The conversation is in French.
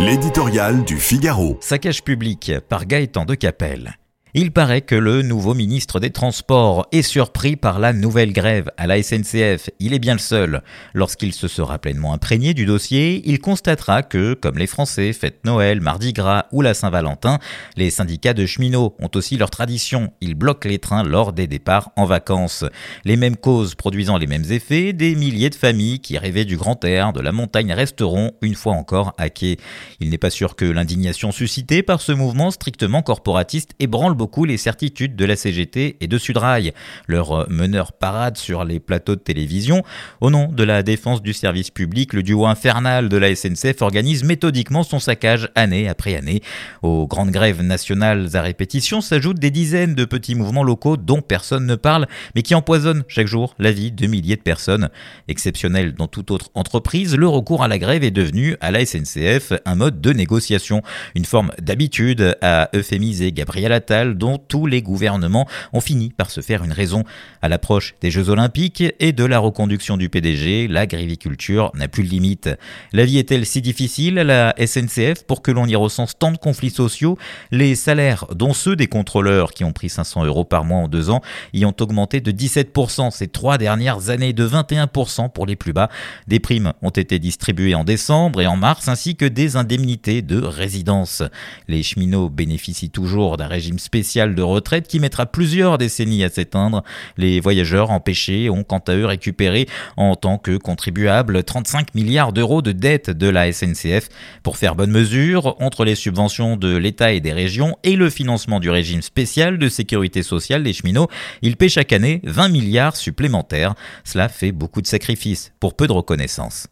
L'éditorial du Figaro. Saccage public par Gaëtan de Capelle. Il paraît que le nouveau ministre des Transports est surpris par la nouvelle grève à la SNCF. Il est bien le seul. Lorsqu'il se sera pleinement imprégné du dossier, il constatera que, comme les Français fêtent Noël, Mardi Gras ou la Saint-Valentin, les syndicats de cheminots ont aussi leur tradition. Ils bloquent les trains lors des départs en vacances. Les mêmes causes produisant les mêmes effets, des milliers de familles qui rêvaient du grand air, de la montagne resteront une fois encore à quai. Il n'est pas sûr que l'indignation suscitée par ce mouvement strictement corporatiste ébranle beaucoup les certitudes de la CGT et de Sudrail, leur meneur parade sur les plateaux de télévision. Au nom de la défense du service public, le duo infernal de la SNCF organise méthodiquement son saccage année après année. Aux grandes grèves nationales à répétition s'ajoutent des dizaines de petits mouvements locaux dont personne ne parle, mais qui empoisonnent chaque jour la vie de milliers de personnes. Exceptionnel dans toute autre entreprise, le recours à la grève est devenu, à la SNCF, un mode de négociation, une forme d'habitude, à euphémiser Gabriel Attal dont tous les gouvernements ont fini par se faire une raison. À l'approche des Jeux Olympiques et de la reconduction du PDG, la gréviculture n'a plus de limite. La vie est-elle si difficile à la SNCF pour que l'on y recense tant de conflits sociaux? Les salaires, dont ceux des contrôleurs qui ont pris 500 euros par mois en deux ans, y ont augmenté de 17% ces trois dernières années, de 21% pour les plus bas. Des primes ont été distribuées en décembre et en mars, ainsi que des indemnités de résidence. Les cheminots bénéficient toujours d'un régime spécial de retraite qui mettra plusieurs décennies à s'éteindre. Les voyageurs empêchés ont quant à eux récupéré en tant que contribuables 35 milliards d'euros de dettes de la SNCF. Pour faire bonne mesure, entre les subventions de l'État et des régions et le financement du régime spécial de sécurité sociale des cheminots, il paie chaque année 20 milliards supplémentaires. Cela fait beaucoup de sacrifices pour peu de reconnaissance.